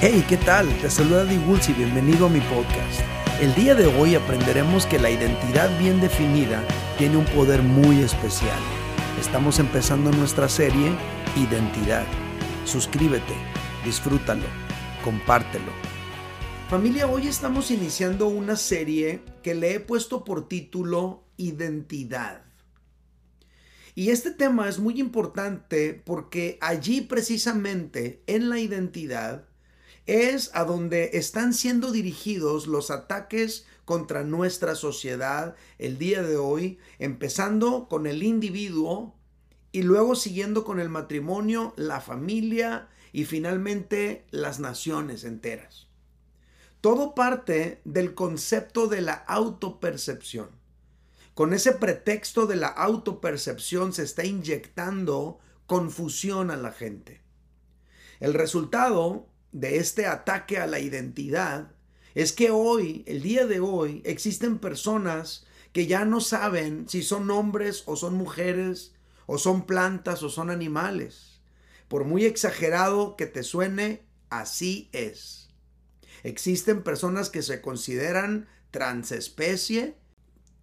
Hey, ¿qué tal? Te saluda Dibulsi, bienvenido a mi podcast. El día de hoy aprenderemos que la identidad bien definida tiene un poder muy especial. Estamos empezando nuestra serie Identidad. Suscríbete, disfrútalo, compártelo. Familia, hoy estamos iniciando una serie que le he puesto por título Identidad. Y este tema es muy importante porque allí precisamente en la identidad es a donde están siendo dirigidos los ataques contra nuestra sociedad el día de hoy, empezando con el individuo y luego siguiendo con el matrimonio, la familia y finalmente las naciones enteras. Todo parte del concepto de la autopercepción. Con ese pretexto de la autopercepción se está inyectando confusión a la gente. El resultado de este ataque a la identidad es que hoy, el día de hoy, existen personas que ya no saben si son hombres o son mujeres, o son plantas o son animales. Por muy exagerado que te suene, así es. Existen personas que se consideran transespecie,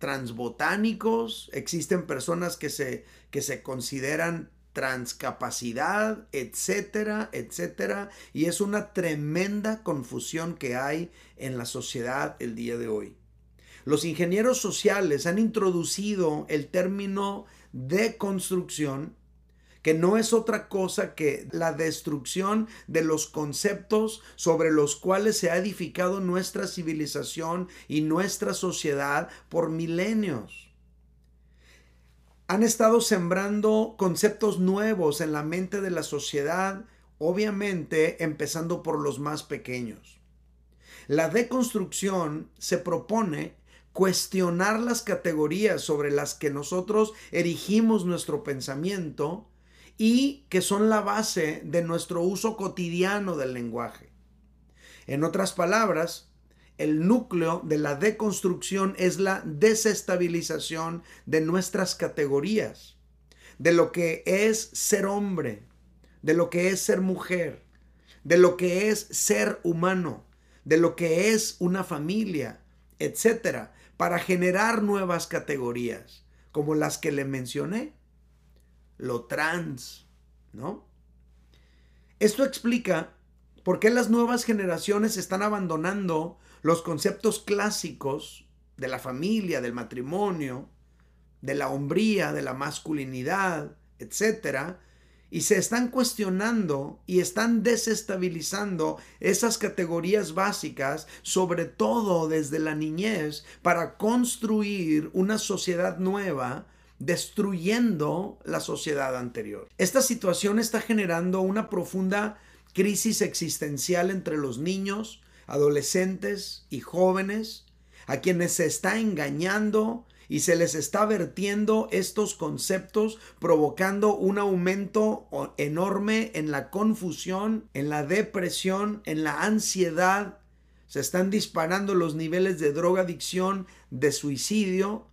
transbotánicos, existen personas que se, que se consideran transcapacidad, etcétera, etcétera. Y es una tremenda confusión que hay en la sociedad el día de hoy. Los ingenieros sociales han introducido el término de construcción que no es otra cosa que la destrucción de los conceptos sobre los cuales se ha edificado nuestra civilización y nuestra sociedad por milenios han estado sembrando conceptos nuevos en la mente de la sociedad, obviamente empezando por los más pequeños. La deconstrucción se propone cuestionar las categorías sobre las que nosotros erigimos nuestro pensamiento y que son la base de nuestro uso cotidiano del lenguaje. En otras palabras, el núcleo de la deconstrucción es la desestabilización de nuestras categorías, de lo que es ser hombre, de lo que es ser mujer, de lo que es ser humano, de lo que es una familia, etcétera, para generar nuevas categorías, como las que le mencioné, lo trans, ¿no? Esto explica por qué las nuevas generaciones están abandonando los conceptos clásicos de la familia, del matrimonio, de la hombría, de la masculinidad, etc. Y se están cuestionando y están desestabilizando esas categorías básicas, sobre todo desde la niñez, para construir una sociedad nueva destruyendo la sociedad anterior. Esta situación está generando una profunda crisis existencial entre los niños, adolescentes y jóvenes a quienes se está engañando y se les está vertiendo estos conceptos provocando un aumento enorme en la confusión, en la depresión, en la ansiedad. Se están disparando los niveles de drogadicción, de suicidio,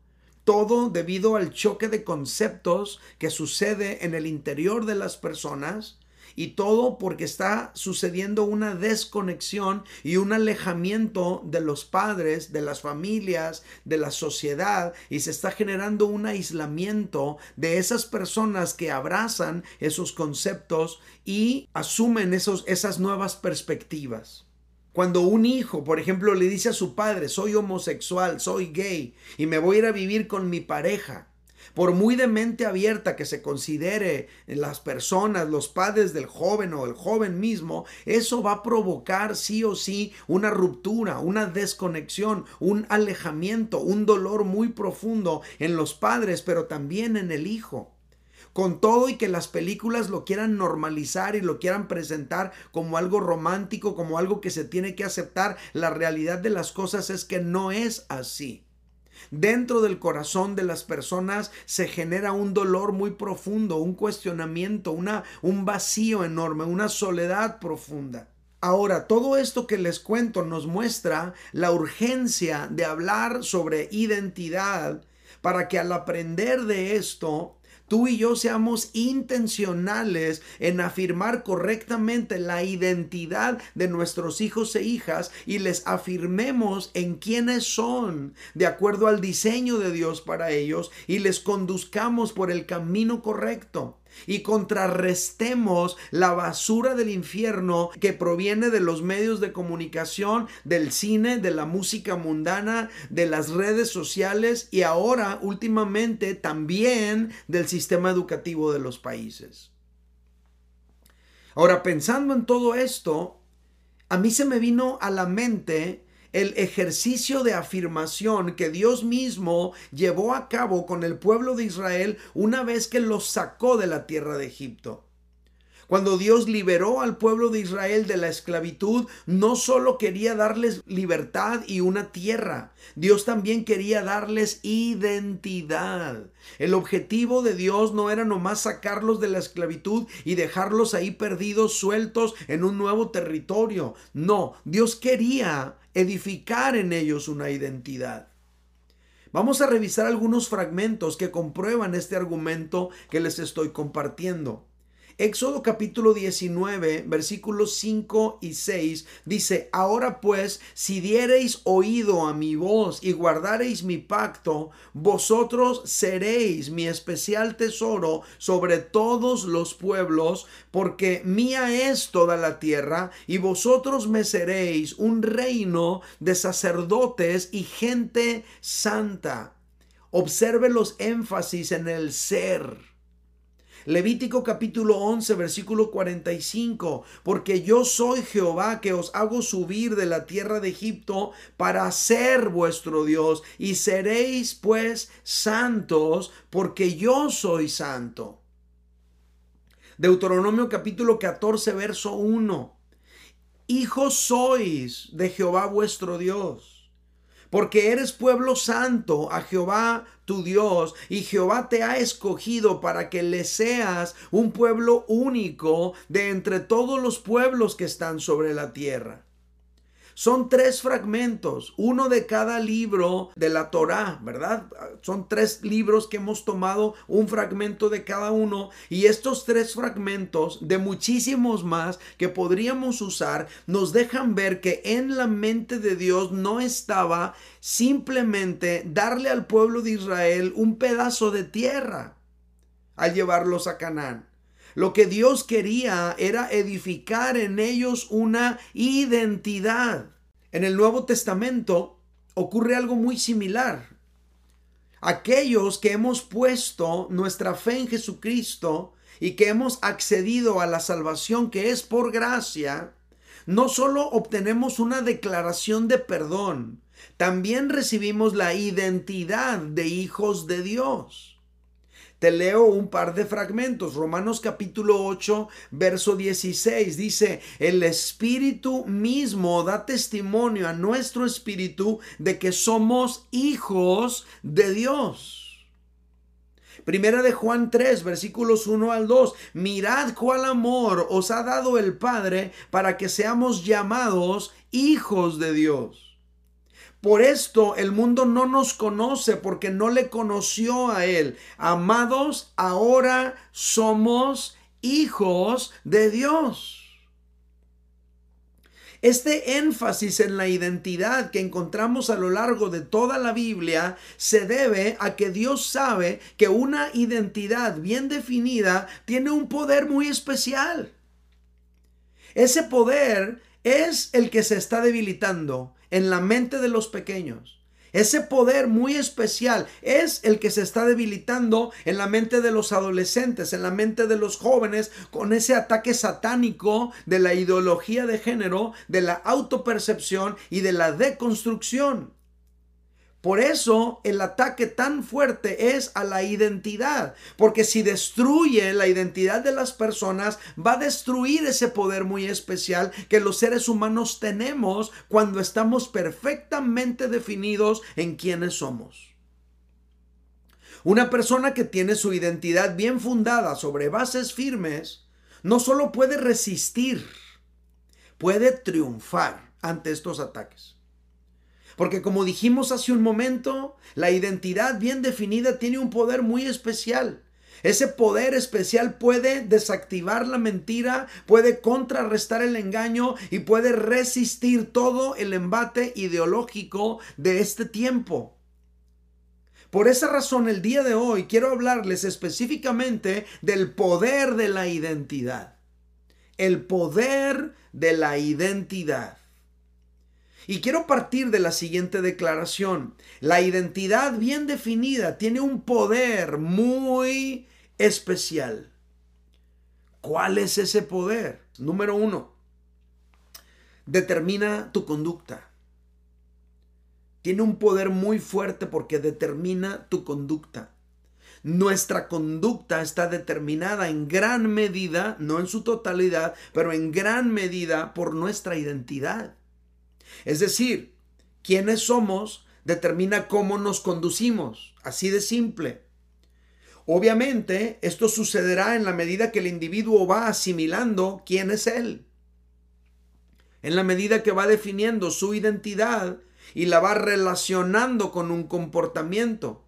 todo debido al choque de conceptos que sucede en el interior de las personas y todo porque está sucediendo una desconexión y un alejamiento de los padres, de las familias, de la sociedad y se está generando un aislamiento de esas personas que abrazan esos conceptos y asumen esos, esas nuevas perspectivas. Cuando un hijo, por ejemplo, le dice a su padre, soy homosexual, soy gay y me voy a ir a vivir con mi pareja, por muy de mente abierta que se considere las personas, los padres del joven o el joven mismo, eso va a provocar sí o sí una ruptura, una desconexión, un alejamiento, un dolor muy profundo en los padres, pero también en el hijo con todo y que las películas lo quieran normalizar y lo quieran presentar como algo romántico, como algo que se tiene que aceptar, la realidad de las cosas es que no es así. Dentro del corazón de las personas se genera un dolor muy profundo, un cuestionamiento, una, un vacío enorme, una soledad profunda. Ahora, todo esto que les cuento nos muestra la urgencia de hablar sobre identidad para que al aprender de esto tú y yo seamos intencionales en afirmar correctamente la identidad de nuestros hijos e hijas y les afirmemos en quiénes son de acuerdo al diseño de Dios para ellos y les conduzcamos por el camino correcto y contrarrestemos la basura del infierno que proviene de los medios de comunicación, del cine, de la música mundana, de las redes sociales y ahora últimamente también del sistema educativo de los países. Ahora, pensando en todo esto, a mí se me vino a la mente el ejercicio de afirmación que Dios mismo llevó a cabo con el pueblo de Israel una vez que los sacó de la tierra de Egipto. Cuando Dios liberó al pueblo de Israel de la esclavitud, no solo quería darles libertad y una tierra, Dios también quería darles identidad. El objetivo de Dios no era nomás sacarlos de la esclavitud y dejarlos ahí perdidos, sueltos en un nuevo territorio. No, Dios quería edificar en ellos una identidad. Vamos a revisar algunos fragmentos que comprueban este argumento que les estoy compartiendo. Éxodo capítulo 19, versículos 5 y 6 dice, Ahora pues, si diereis oído a mi voz y guardareis mi pacto, vosotros seréis mi especial tesoro sobre todos los pueblos, porque mía es toda la tierra, y vosotros me seréis un reino de sacerdotes y gente santa. Observe los énfasis en el ser Levítico capítulo 11, versículo 45, porque yo soy Jehová que os hago subir de la tierra de Egipto para ser vuestro Dios, y seréis pues santos, porque yo soy santo. Deuteronomio capítulo 14, verso 1. Hijos sois de Jehová vuestro Dios porque eres pueblo santo a Jehová tu Dios, y Jehová te ha escogido para que le seas un pueblo único de entre todos los pueblos que están sobre la tierra. Son tres fragmentos, uno de cada libro de la Torá, ¿verdad? Son tres libros que hemos tomado, un fragmento de cada uno, y estos tres fragmentos, de muchísimos más que podríamos usar, nos dejan ver que en la mente de Dios no estaba simplemente darle al pueblo de Israel un pedazo de tierra al llevarlos a Canaán. Lo que Dios quería era edificar en ellos una identidad. En el Nuevo Testamento ocurre algo muy similar. Aquellos que hemos puesto nuestra fe en Jesucristo y que hemos accedido a la salvación que es por gracia, no solo obtenemos una declaración de perdón, también recibimos la identidad de hijos de Dios. Te leo un par de fragmentos. Romanos capítulo 8, verso 16 dice, el Espíritu mismo da testimonio a nuestro espíritu de que somos hijos de Dios. Primera de Juan 3, versículos 1 al 2. Mirad cuál amor os ha dado el Padre para que seamos llamados hijos de Dios. Por esto el mundo no nos conoce porque no le conoció a Él. Amados, ahora somos hijos de Dios. Este énfasis en la identidad que encontramos a lo largo de toda la Biblia se debe a que Dios sabe que una identidad bien definida tiene un poder muy especial. Ese poder es el que se está debilitando en la mente de los pequeños. Ese poder muy especial es el que se está debilitando en la mente de los adolescentes, en la mente de los jóvenes, con ese ataque satánico de la ideología de género, de la autopercepción y de la deconstrucción. Por eso el ataque tan fuerte es a la identidad, porque si destruye la identidad de las personas, va a destruir ese poder muy especial que los seres humanos tenemos cuando estamos perfectamente definidos en quiénes somos. Una persona que tiene su identidad bien fundada sobre bases firmes, no solo puede resistir, puede triunfar ante estos ataques. Porque como dijimos hace un momento, la identidad bien definida tiene un poder muy especial. Ese poder especial puede desactivar la mentira, puede contrarrestar el engaño y puede resistir todo el embate ideológico de este tiempo. Por esa razón el día de hoy quiero hablarles específicamente del poder de la identidad. El poder de la identidad. Y quiero partir de la siguiente declaración. La identidad bien definida tiene un poder muy especial. ¿Cuál es ese poder? Número uno, determina tu conducta. Tiene un poder muy fuerte porque determina tu conducta. Nuestra conducta está determinada en gran medida, no en su totalidad, pero en gran medida por nuestra identidad. Es decir, quiénes somos determina cómo nos conducimos, así de simple. Obviamente, esto sucederá en la medida que el individuo va asimilando quién es él. En la medida que va definiendo su identidad y la va relacionando con un comportamiento.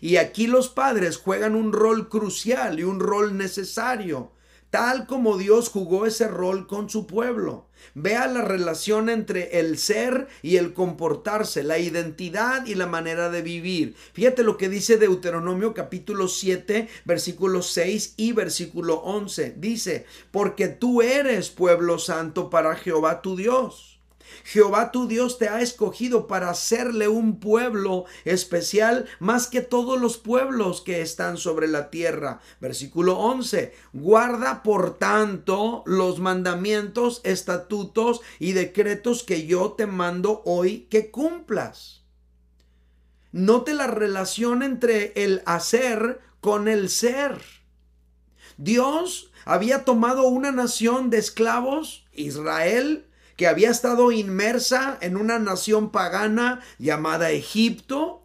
Y aquí los padres juegan un rol crucial y un rol necesario tal como Dios jugó ese rol con su pueblo. Vea la relación entre el ser y el comportarse, la identidad y la manera de vivir. Fíjate lo que dice Deuteronomio capítulo 7, versículo 6 y versículo 11. Dice, porque tú eres pueblo santo para Jehová tu Dios. Jehová tu Dios te ha escogido para hacerle un pueblo especial más que todos los pueblos que están sobre la tierra. Versículo 11. Guarda por tanto los mandamientos, estatutos y decretos que yo te mando hoy que cumplas. Note la relación entre el hacer con el ser. Dios había tomado una nación de esclavos, Israel, que había estado inmersa en una nación pagana llamada Egipto,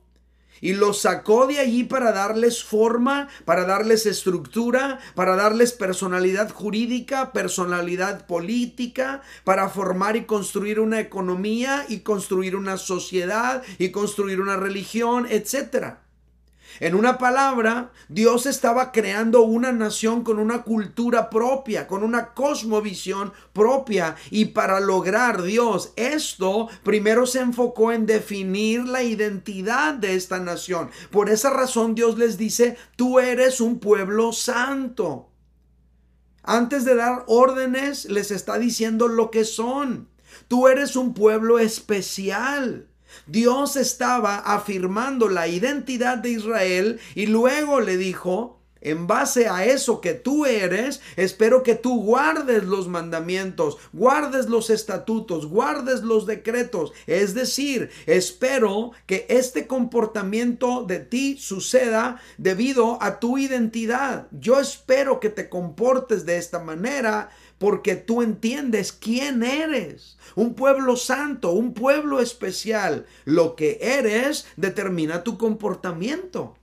y los sacó de allí para darles forma, para darles estructura, para darles personalidad jurídica, personalidad política, para formar y construir una economía y construir una sociedad y construir una religión, etcétera. En una palabra, Dios estaba creando una nación con una cultura propia, con una cosmovisión propia. Y para lograr Dios esto, primero se enfocó en definir la identidad de esta nación. Por esa razón Dios les dice, tú eres un pueblo santo. Antes de dar órdenes, les está diciendo lo que son. Tú eres un pueblo especial. Dios estaba afirmando la identidad de Israel y luego le dijo, en base a eso que tú eres, espero que tú guardes los mandamientos, guardes los estatutos, guardes los decretos. Es decir, espero que este comportamiento de ti suceda debido a tu identidad. Yo espero que te comportes de esta manera porque tú entiendes quién eres. Un pueblo santo, un pueblo especial. Lo que eres determina tu comportamiento.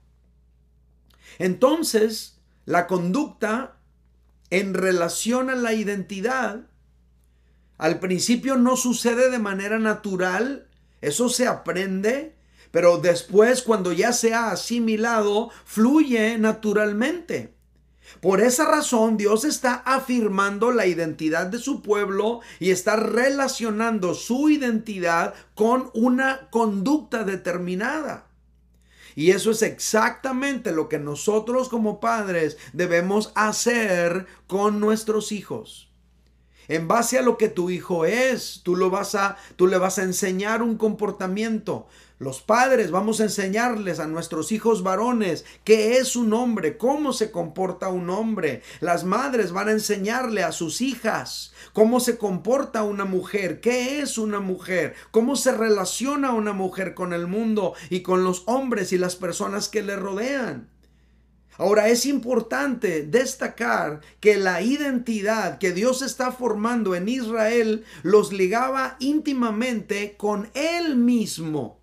Entonces, la conducta en relación a la identidad, al principio no sucede de manera natural, eso se aprende, pero después cuando ya se ha asimilado, fluye naturalmente. Por esa razón Dios está afirmando la identidad de su pueblo y está relacionando su identidad con una conducta determinada. Y eso es exactamente lo que nosotros como padres debemos hacer con nuestros hijos. En base a lo que tu hijo es, tú lo vas a tú le vas a enseñar un comportamiento. Los padres vamos a enseñarles a nuestros hijos varones qué es un hombre, cómo se comporta un hombre. Las madres van a enseñarle a sus hijas cómo se comporta una mujer, qué es una mujer, cómo se relaciona una mujer con el mundo y con los hombres y las personas que le rodean. Ahora es importante destacar que la identidad que Dios está formando en Israel los ligaba íntimamente con Él mismo.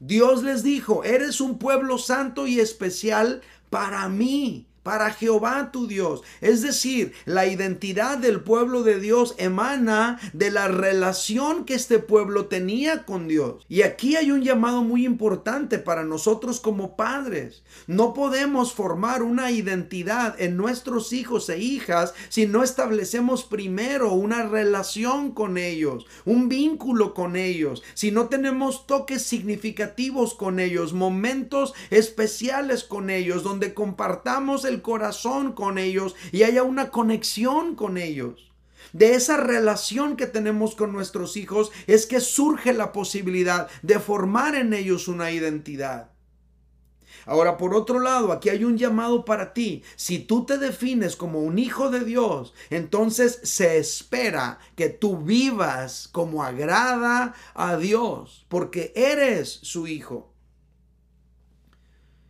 Dios les dijo, eres un pueblo santo y especial para mí. Para Jehová tu Dios. Es decir, la identidad del pueblo de Dios emana de la relación que este pueblo tenía con Dios. Y aquí hay un llamado muy importante para nosotros como padres. No podemos formar una identidad en nuestros hijos e hijas si no establecemos primero una relación con ellos, un vínculo con ellos, si no tenemos toques significativos con ellos, momentos especiales con ellos, donde compartamos el corazón con ellos y haya una conexión con ellos. De esa relación que tenemos con nuestros hijos es que surge la posibilidad de formar en ellos una identidad. Ahora, por otro lado, aquí hay un llamado para ti. Si tú te defines como un hijo de Dios, entonces se espera que tú vivas como agrada a Dios, porque eres su hijo.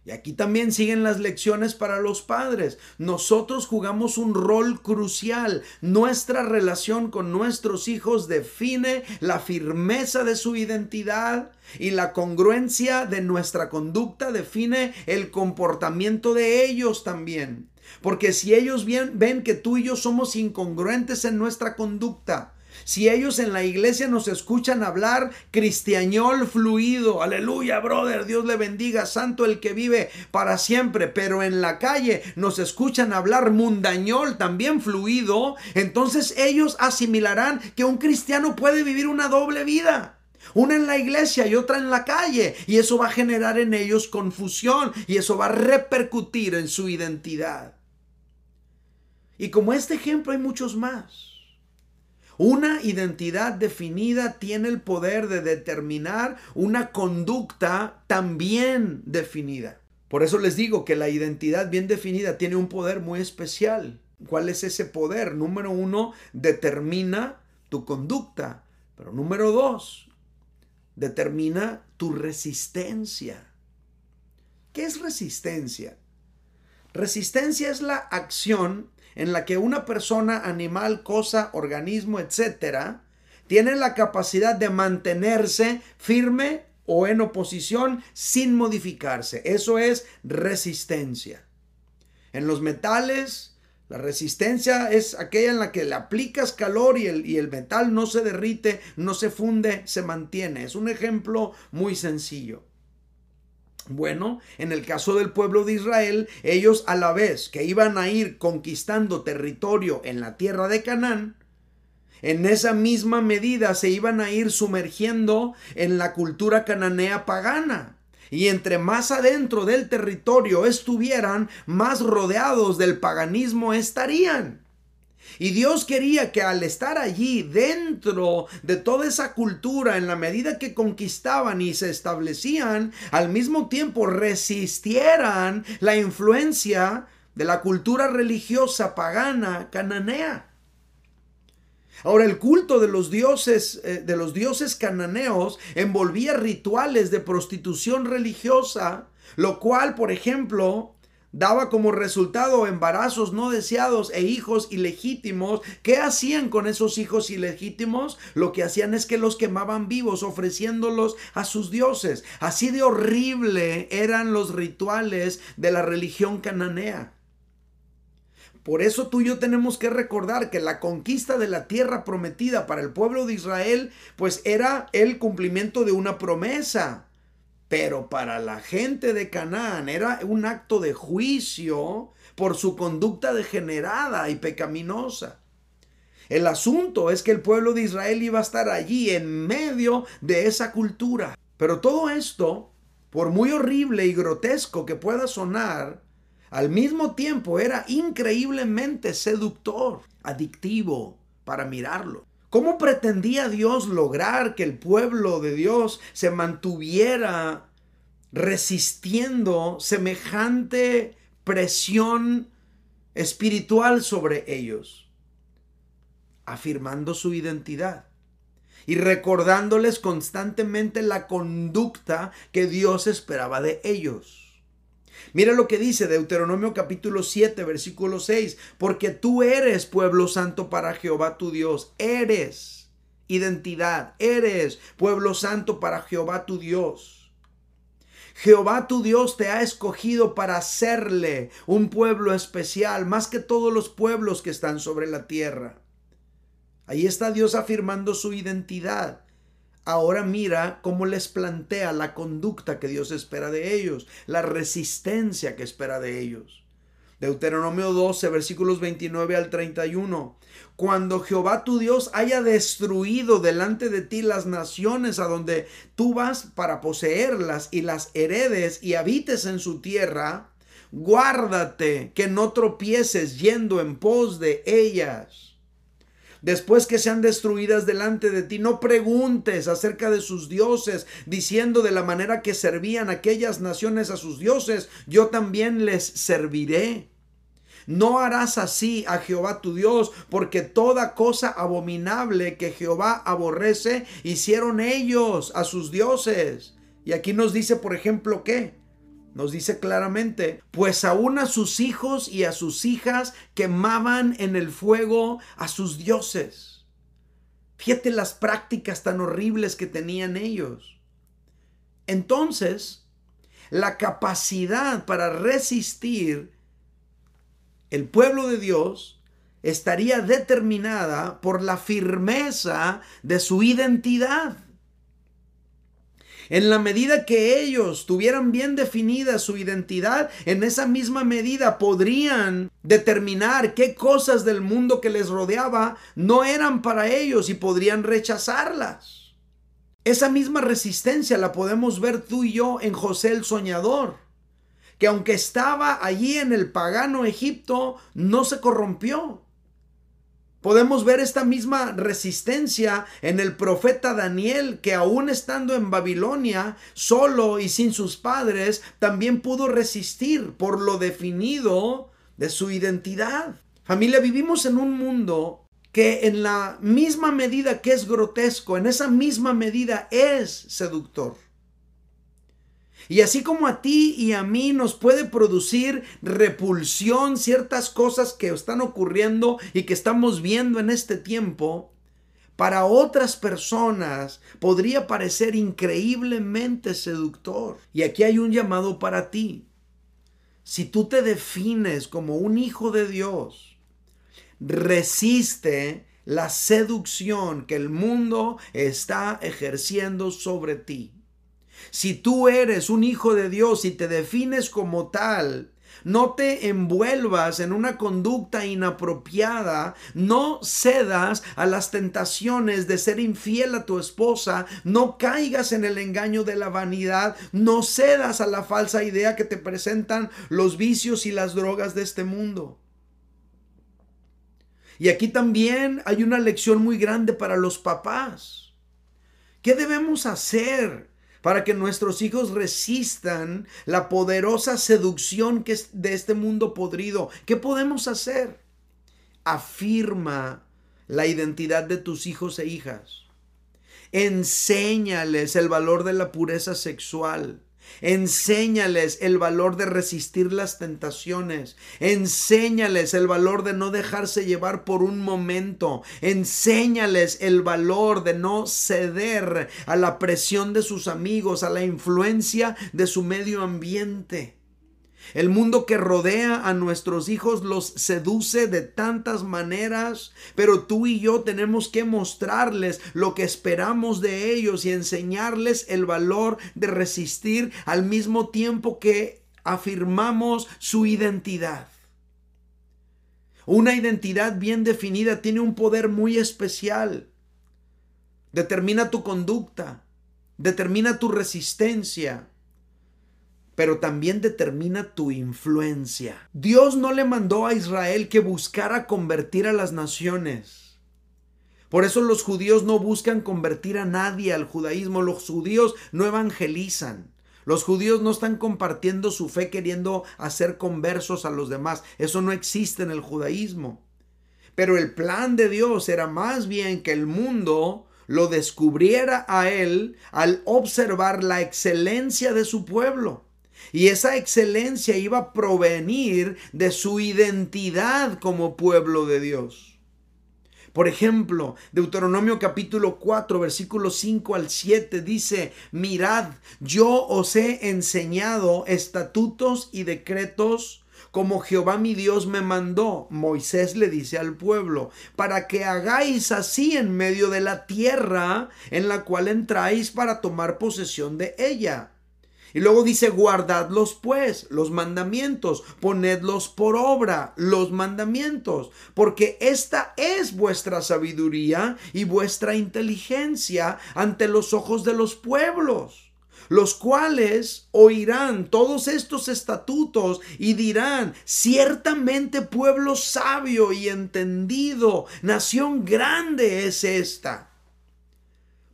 Y aquí también siguen las lecciones para los padres. Nosotros jugamos un rol crucial. Nuestra relación con nuestros hijos define la firmeza de su identidad y la congruencia de nuestra conducta define el comportamiento de ellos también. Porque si ellos ven que tú y yo somos incongruentes en nuestra conducta, si ellos en la iglesia nos escuchan hablar cristiañol fluido, aleluya, brother, Dios le bendiga, santo el que vive para siempre, pero en la calle nos escuchan hablar mundañol también fluido, entonces ellos asimilarán que un cristiano puede vivir una doble vida. Una en la iglesia y otra en la calle. Y eso va a generar en ellos confusión y eso va a repercutir en su identidad. Y como este ejemplo hay muchos más. Una identidad definida tiene el poder de determinar una conducta también definida. Por eso les digo que la identidad bien definida tiene un poder muy especial. ¿Cuál es ese poder? Número uno, determina tu conducta. Pero número dos, determina tu resistencia. ¿Qué es resistencia? Resistencia es la acción en la que una persona, animal, cosa, organismo, etcétera, tiene la capacidad de mantenerse firme o en oposición sin modificarse. Eso es resistencia. En los metales, la resistencia es aquella en la que le aplicas calor y el, y el, metal no se derrite, no se funde, se mantiene. Es un ejemplo muy sencillo. Bueno, en el caso del pueblo de Israel, ellos a la vez que iban a ir conquistando territorio en la tierra de Canaán, en esa misma medida se iban a ir sumergiendo en la cultura cananea pagana. Y entre más adentro del territorio estuvieran, más rodeados del paganismo estarían. Y Dios quería que al estar allí dentro de toda esa cultura, en la medida que conquistaban y se establecían, al mismo tiempo resistieran la influencia de la cultura religiosa pagana cananea. Ahora el culto de los dioses eh, de los dioses cananeos envolvía rituales de prostitución religiosa, lo cual, por ejemplo, daba como resultado embarazos no deseados e hijos ilegítimos. ¿Qué hacían con esos hijos ilegítimos? Lo que hacían es que los quemaban vivos, ofreciéndolos a sus dioses. Así de horrible eran los rituales de la religión cananea. Por eso tú y yo tenemos que recordar que la conquista de la tierra prometida para el pueblo de Israel, pues era el cumplimiento de una promesa. Pero para la gente de Canaán era un acto de juicio por su conducta degenerada y pecaminosa. El asunto es que el pueblo de Israel iba a estar allí en medio de esa cultura. Pero todo esto, por muy horrible y grotesco que pueda sonar, al mismo tiempo era increíblemente seductor, adictivo para mirarlo. ¿Cómo pretendía Dios lograr que el pueblo de Dios se mantuviera resistiendo semejante presión espiritual sobre ellos? Afirmando su identidad y recordándoles constantemente la conducta que Dios esperaba de ellos. Mira lo que dice Deuteronomio capítulo 7, versículo 6, porque tú eres pueblo santo para Jehová tu Dios, eres identidad, eres pueblo santo para Jehová tu Dios. Jehová tu Dios te ha escogido para hacerle un pueblo especial, más que todos los pueblos que están sobre la tierra. Ahí está Dios afirmando su identidad. Ahora mira cómo les plantea la conducta que Dios espera de ellos, la resistencia que espera de ellos. Deuteronomio 12, versículos 29 al 31. Cuando Jehová tu Dios haya destruido delante de ti las naciones a donde tú vas para poseerlas y las heredes y habites en su tierra, guárdate que no tropieces yendo en pos de ellas después que sean destruidas delante de ti. No preguntes acerca de sus dioses, diciendo de la manera que servían aquellas naciones a sus dioses, yo también les serviré. No harás así a Jehová tu Dios, porque toda cosa abominable que Jehová aborrece, hicieron ellos a sus dioses. Y aquí nos dice, por ejemplo, ¿qué? Nos dice claramente, pues aún a sus hijos y a sus hijas quemaban en el fuego a sus dioses. Fíjate las prácticas tan horribles que tenían ellos. Entonces, la capacidad para resistir el pueblo de Dios estaría determinada por la firmeza de su identidad. En la medida que ellos tuvieran bien definida su identidad, en esa misma medida podrían determinar qué cosas del mundo que les rodeaba no eran para ellos y podrían rechazarlas. Esa misma resistencia la podemos ver tú y yo en José el Soñador que aunque estaba allí en el pagano Egipto, no se corrompió. Podemos ver esta misma resistencia en el profeta Daniel, que aún estando en Babilonia, solo y sin sus padres, también pudo resistir por lo definido de su identidad. Familia, vivimos en un mundo que en la misma medida que es grotesco, en esa misma medida es seductor. Y así como a ti y a mí nos puede producir repulsión ciertas cosas que están ocurriendo y que estamos viendo en este tiempo, para otras personas podría parecer increíblemente seductor. Y aquí hay un llamado para ti. Si tú te defines como un hijo de Dios, resiste la seducción que el mundo está ejerciendo sobre ti. Si tú eres un hijo de Dios y te defines como tal, no te envuelvas en una conducta inapropiada, no cedas a las tentaciones de ser infiel a tu esposa, no caigas en el engaño de la vanidad, no cedas a la falsa idea que te presentan los vicios y las drogas de este mundo. Y aquí también hay una lección muy grande para los papás. ¿Qué debemos hacer para que nuestros hijos resistan la poderosa seducción que es de este mundo podrido. ¿Qué podemos hacer? Afirma la identidad de tus hijos e hijas. Enséñales el valor de la pureza sexual. Enséñales el valor de resistir las tentaciones. Enséñales el valor de no dejarse llevar por un momento. Enséñales el valor de no ceder a la presión de sus amigos, a la influencia de su medio ambiente. El mundo que rodea a nuestros hijos los seduce de tantas maneras, pero tú y yo tenemos que mostrarles lo que esperamos de ellos y enseñarles el valor de resistir al mismo tiempo que afirmamos su identidad. Una identidad bien definida tiene un poder muy especial. Determina tu conducta, determina tu resistencia, pero también determina tu influencia. Dios no le mandó a Israel que buscara convertir a las naciones. Por eso los judíos no buscan convertir a nadie al judaísmo. Los judíos no evangelizan. Los judíos no están compartiendo su fe queriendo hacer conversos a los demás. Eso no existe en el judaísmo. Pero el plan de Dios era más bien que el mundo lo descubriera a él al observar la excelencia de su pueblo. Y esa excelencia iba a provenir de su identidad como pueblo de Dios. Por ejemplo, Deuteronomio capítulo 4, versículos 5 al 7 dice, mirad, yo os he enseñado estatutos y decretos como Jehová mi Dios me mandó. Moisés le dice al pueblo, para que hagáis así en medio de la tierra en la cual entráis para tomar posesión de ella y luego dice, guardadlos pues, los mandamientos, ponedlos por obra, los mandamientos, porque esta es vuestra sabiduría y vuestra inteligencia ante los ojos de los pueblos los cuales oirán todos estos estatutos y dirán, ciertamente pueblo sabio y entendido, nación grande es esta.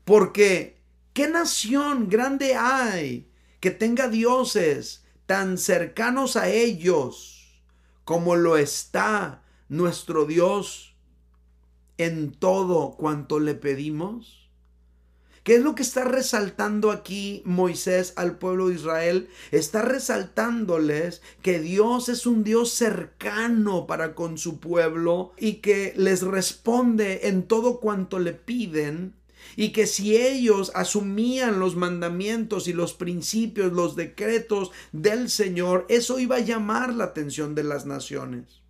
Porque, ¿qué nación grande hay que tenga dioses tan cercanos a ellos como lo está nuestro Dios en todo cuanto le pedimos? ¿Qué es lo que está resaltando aquí Moisés al pueblo de Israel? Está resaltándoles que Dios es un Dios cercano para con su pueblo y que les responde en todo cuanto le piden y que si ellos asumían los mandamientos y los principios, los decretos del Señor, eso iba a llamar la atención de las naciones.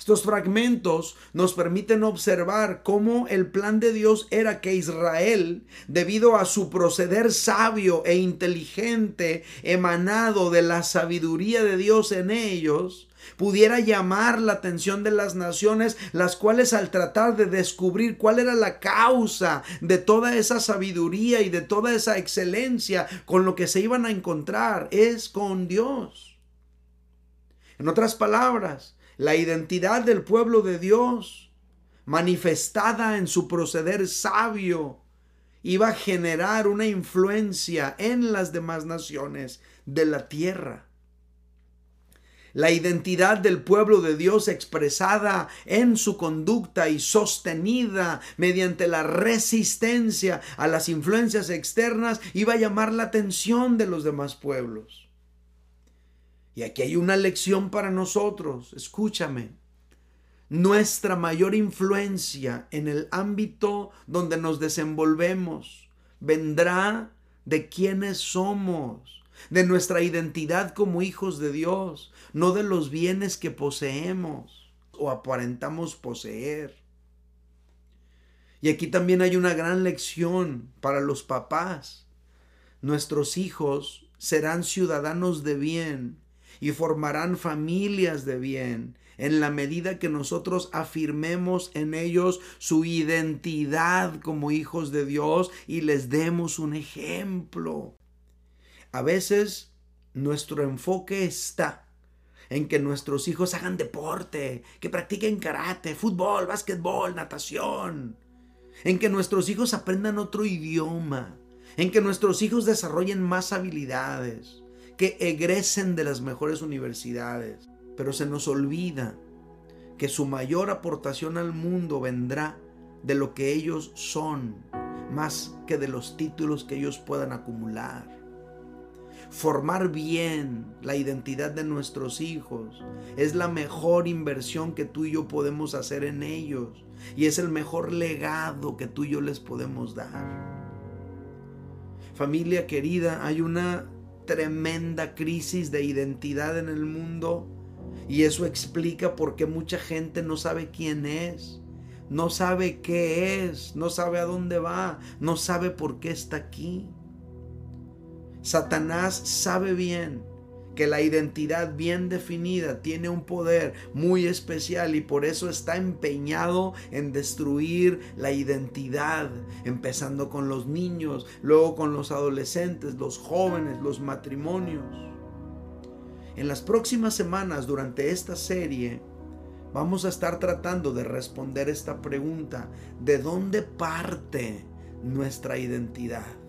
Estos fragmentos nos permiten observar cómo el plan de Dios era que Israel, debido a su proceder sabio e inteligente, emanado de la sabiduría de Dios en ellos, pudiera llamar la atención de las naciones, las cuales al tratar de descubrir cuál era la causa de toda esa sabiduría y de toda esa excelencia con lo que se iban a encontrar es con Dios. En otras palabras, la identidad del pueblo de Dios, manifestada en su proceder sabio, iba a generar una influencia en las demás naciones de la tierra la identidad del pueblo de Dios expresada en su conducta y sostenida mediante la resistencia a las influencias externas iba a llamar la atención de los demás pueblos. Y aquí hay una lección para nosotros, escúchame. Nuestra mayor influencia en el ámbito donde nos desenvolvemos vendrá de quienes somos de nuestra identidad como hijos de Dios, no de los bienes que poseemos o aparentamos poseer. Y aquí también hay una gran lección para los papás. Nuestros hijos serán ciudadanos de bien y formarán familias de bien en la medida que nosotros afirmemos en ellos su identidad como hijos de Dios y les demos un ejemplo. A veces nuestro enfoque está en que nuestros hijos hagan deporte, que practiquen karate, fútbol, básquetbol, natación, en que nuestros hijos aprendan otro idioma, en que nuestros hijos desarrollen más habilidades, que egresen de las mejores universidades. Pero se nos olvida que su mayor aportación al mundo vendrá de lo que ellos son, más que de los títulos que ellos puedan acumular formar bien la identidad de nuestros hijos es la mejor inversión que tú y yo podemos hacer en ellos y es el mejor legado que tú y yo les podemos dar. Familia querida, hay una tremenda crisis de identidad en el mundo y eso explica por qué mucha gente no sabe quién es, no sabe qué es, no sabe a dónde va, no sabe por qué está aquí. Satanás sabe bien que la identidad bien definida tiene un poder muy especial y por eso está empeñado en destruir la identidad, empezando con los niños, luego con los adolescentes, los jóvenes, los matrimonios. En las próximas semanas durante esta serie vamos a estar tratando de responder esta pregunta, ¿de dónde parte nuestra identidad?